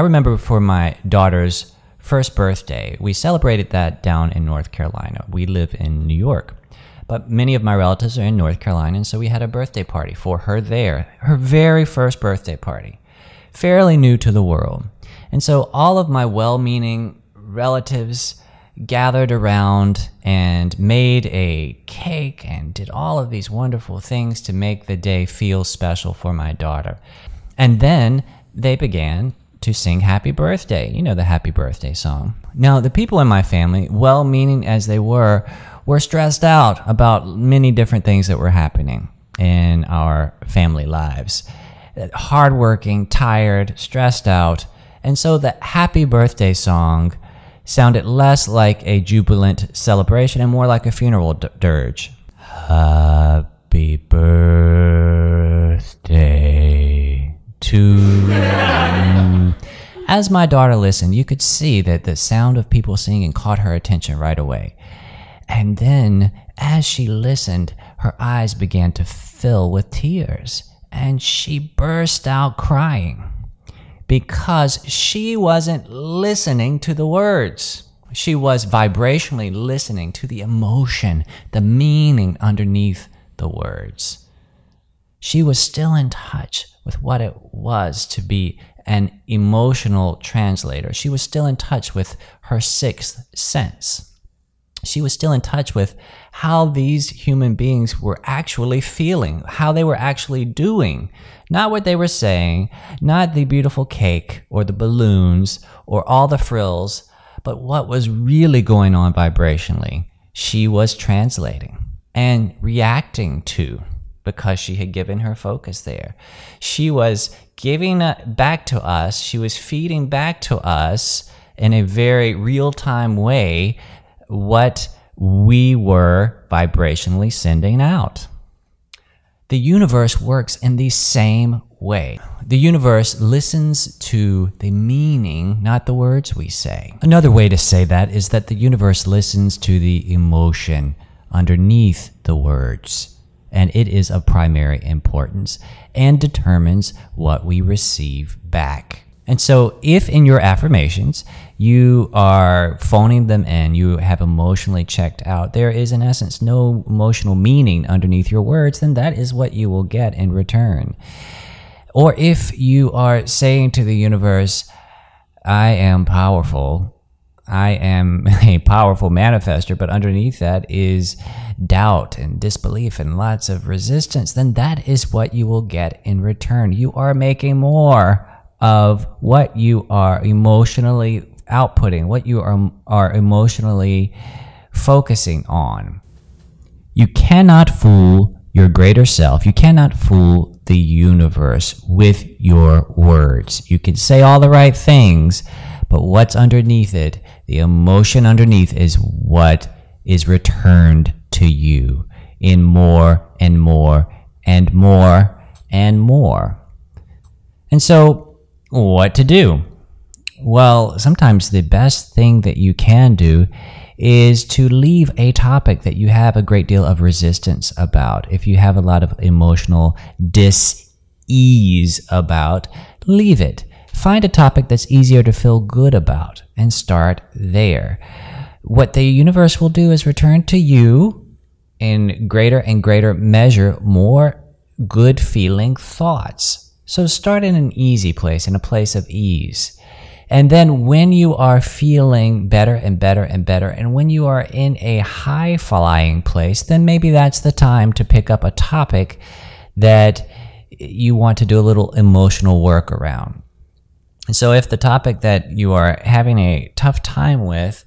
I remember for my daughter's first birthday, we celebrated that down in North Carolina. We live in New York, but many of my relatives are in North Carolina, and so we had a birthday party for her there, her very first birthday party, fairly new to the world. And so all of my well meaning relatives gathered around and made a cake and did all of these wonderful things to make the day feel special for my daughter. And then they began to sing happy birthday. You know the happy birthday song. Now, the people in my family, well meaning as they were, were stressed out about many different things that were happening in our family lives. Hardworking, tired, stressed out. And so the happy birthday song sounded less like a jubilant celebration and more like a funeral dirge. Happy birthday to. As my daughter listened, you could see that the sound of people singing caught her attention right away. And then, as she listened, her eyes began to fill with tears, and she burst out crying because she wasn't listening to the words. She was vibrationally listening to the emotion, the meaning underneath the words. She was still in touch with what it was to be an emotional translator. She was still in touch with her sixth sense. She was still in touch with how these human beings were actually feeling, how they were actually doing. Not what they were saying, not the beautiful cake or the balloons or all the frills, but what was really going on vibrationally. She was translating and reacting to because she had given her focus there. She was giving uh, back to us, she was feeding back to us in a very real time way what we were vibrationally sending out. The universe works in the same way. The universe listens to the meaning, not the words we say. Another way to say that is that the universe listens to the emotion underneath the words and it is of primary importance and determines what we receive back. And so, if in your affirmations you are phoning them in, you have emotionally checked out, there is in essence no emotional meaning underneath your words, then that is what you will get in return. Or if you are saying to the universe, I am powerful, I am a powerful manifester, but underneath that is doubt and disbelief and lots of resistance, then that is what you will get in return. You are making more of what you are emotionally outputting, what you are, are emotionally focusing on. You cannot fool your greater self. You cannot fool the universe with your words. You can say all the right things, but what's underneath it the emotion underneath is what is returned to you in more and more and more and more. And so, what to do? Well, sometimes the best thing that you can do is to leave a topic that you have a great deal of resistance about. If you have a lot of emotional dis ease about, leave it. Find a topic that's easier to feel good about and start there. What the universe will do is return to you in greater and greater measure more good feeling thoughts. So start in an easy place, in a place of ease. And then when you are feeling better and better and better, and when you are in a high flying place, then maybe that's the time to pick up a topic that you want to do a little emotional work around. And so, if the topic that you are having a tough time with,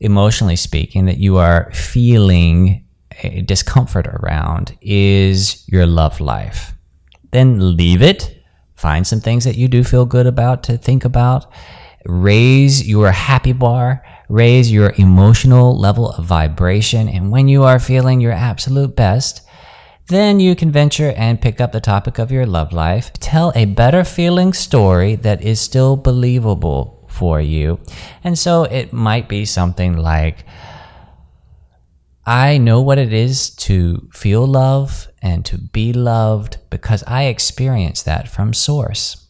emotionally speaking, that you are feeling a discomfort around is your love life, then leave it, Find some things that you do feel good about to think about. Raise your happy bar, raise your emotional level of vibration. And when you are feeling your absolute best, then you can venture and pick up the topic of your love life. Tell a better feeling story that is still believable for you. And so it might be something like, I know what it is to feel love and to be loved because I experience that from Source.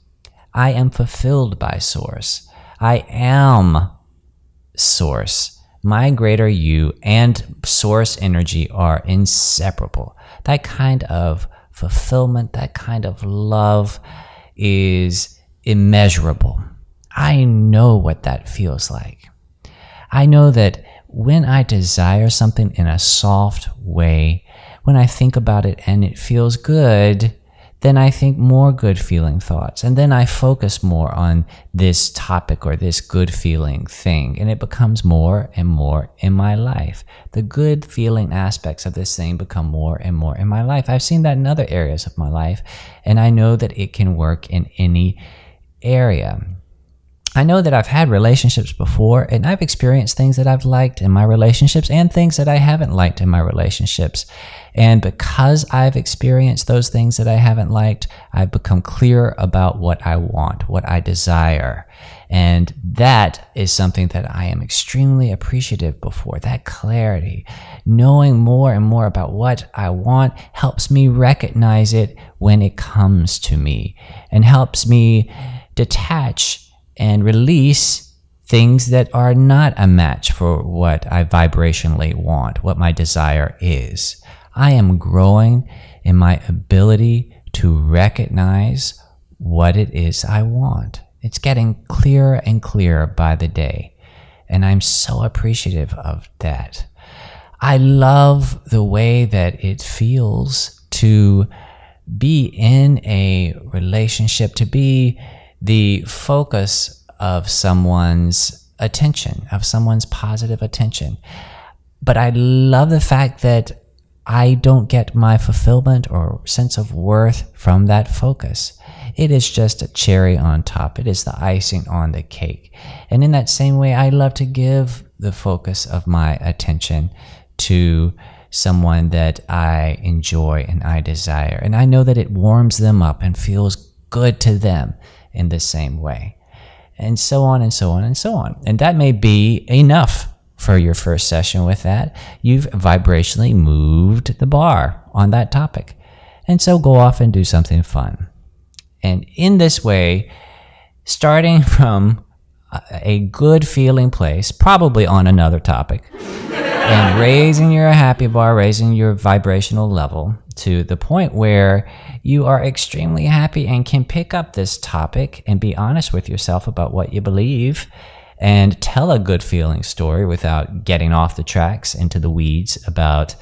I am fulfilled by Source. I am Source. My greater you and Source energy are inseparable. That kind of fulfillment, that kind of love is immeasurable. I know what that feels like. I know that when I desire something in a soft way, when I think about it and it feels good, then I think more good feeling thoughts. And then I focus more on this topic or this good feeling thing. And it becomes more and more in my life. The good feeling aspects of this thing become more and more in my life. I've seen that in other areas of my life. And I know that it can work in any area. I know that I've had relationships before and I've experienced things that I've liked in my relationships and things that I haven't liked in my relationships. And because I've experienced those things that I haven't liked, I've become clear about what I want, what I desire. And that is something that I am extremely appreciative before. That clarity, knowing more and more about what I want helps me recognize it when it comes to me and helps me detach and release things that are not a match for what I vibrationally want, what my desire is. I am growing in my ability to recognize what it is I want. It's getting clearer and clearer by the day. And I'm so appreciative of that. I love the way that it feels to be in a relationship, to be the focus of someone's attention, of someone's positive attention. But I love the fact that I don't get my fulfillment or sense of worth from that focus. It is just a cherry on top. It is the icing on the cake. And in that same way, I love to give the focus of my attention to someone that I enjoy and I desire. And I know that it warms them up and feels good to them in the same way. And so on and so on and so on. And that may be enough for your first session with that. You've vibrationally moved the bar on that topic. And so go off and do something fun. And in this way, starting from a good feeling place, probably on another topic, and raising your happy bar, raising your vibrational level to the point where you are extremely happy and can pick up this topic and be honest with yourself about what you believe and tell a good feeling story without getting off the tracks into the weeds about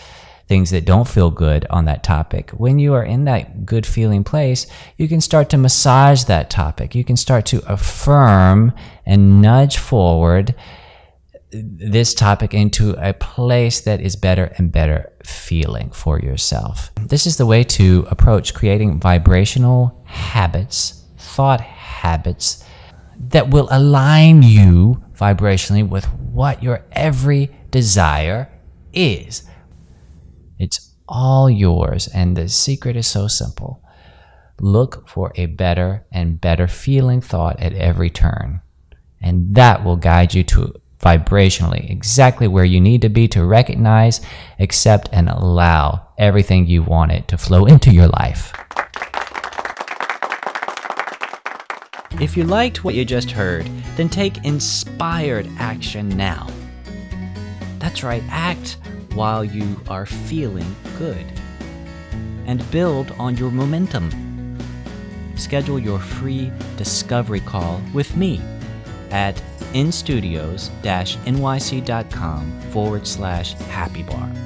things that don't feel good on that topic. When you are in that good feeling place, you can start to massage that topic. You can start to affirm and nudge forward this topic into a place that is better and better feeling for yourself. This is the way to approach creating vibrational habits, thought habits that will align you vibrationally with what your every desire is. It's all yours, and the secret is so simple. Look for a better and better feeling thought at every turn, and that will guide you to vibrationally, exactly where you need to be to recognize, accept, and allow everything you want it to flow into your life. If you liked what you just heard, then take inspired action now. That's right, act while you are feeling good. And build on your momentum. Schedule your free discovery call with me at instudios-nyc.com forward slash happy bar.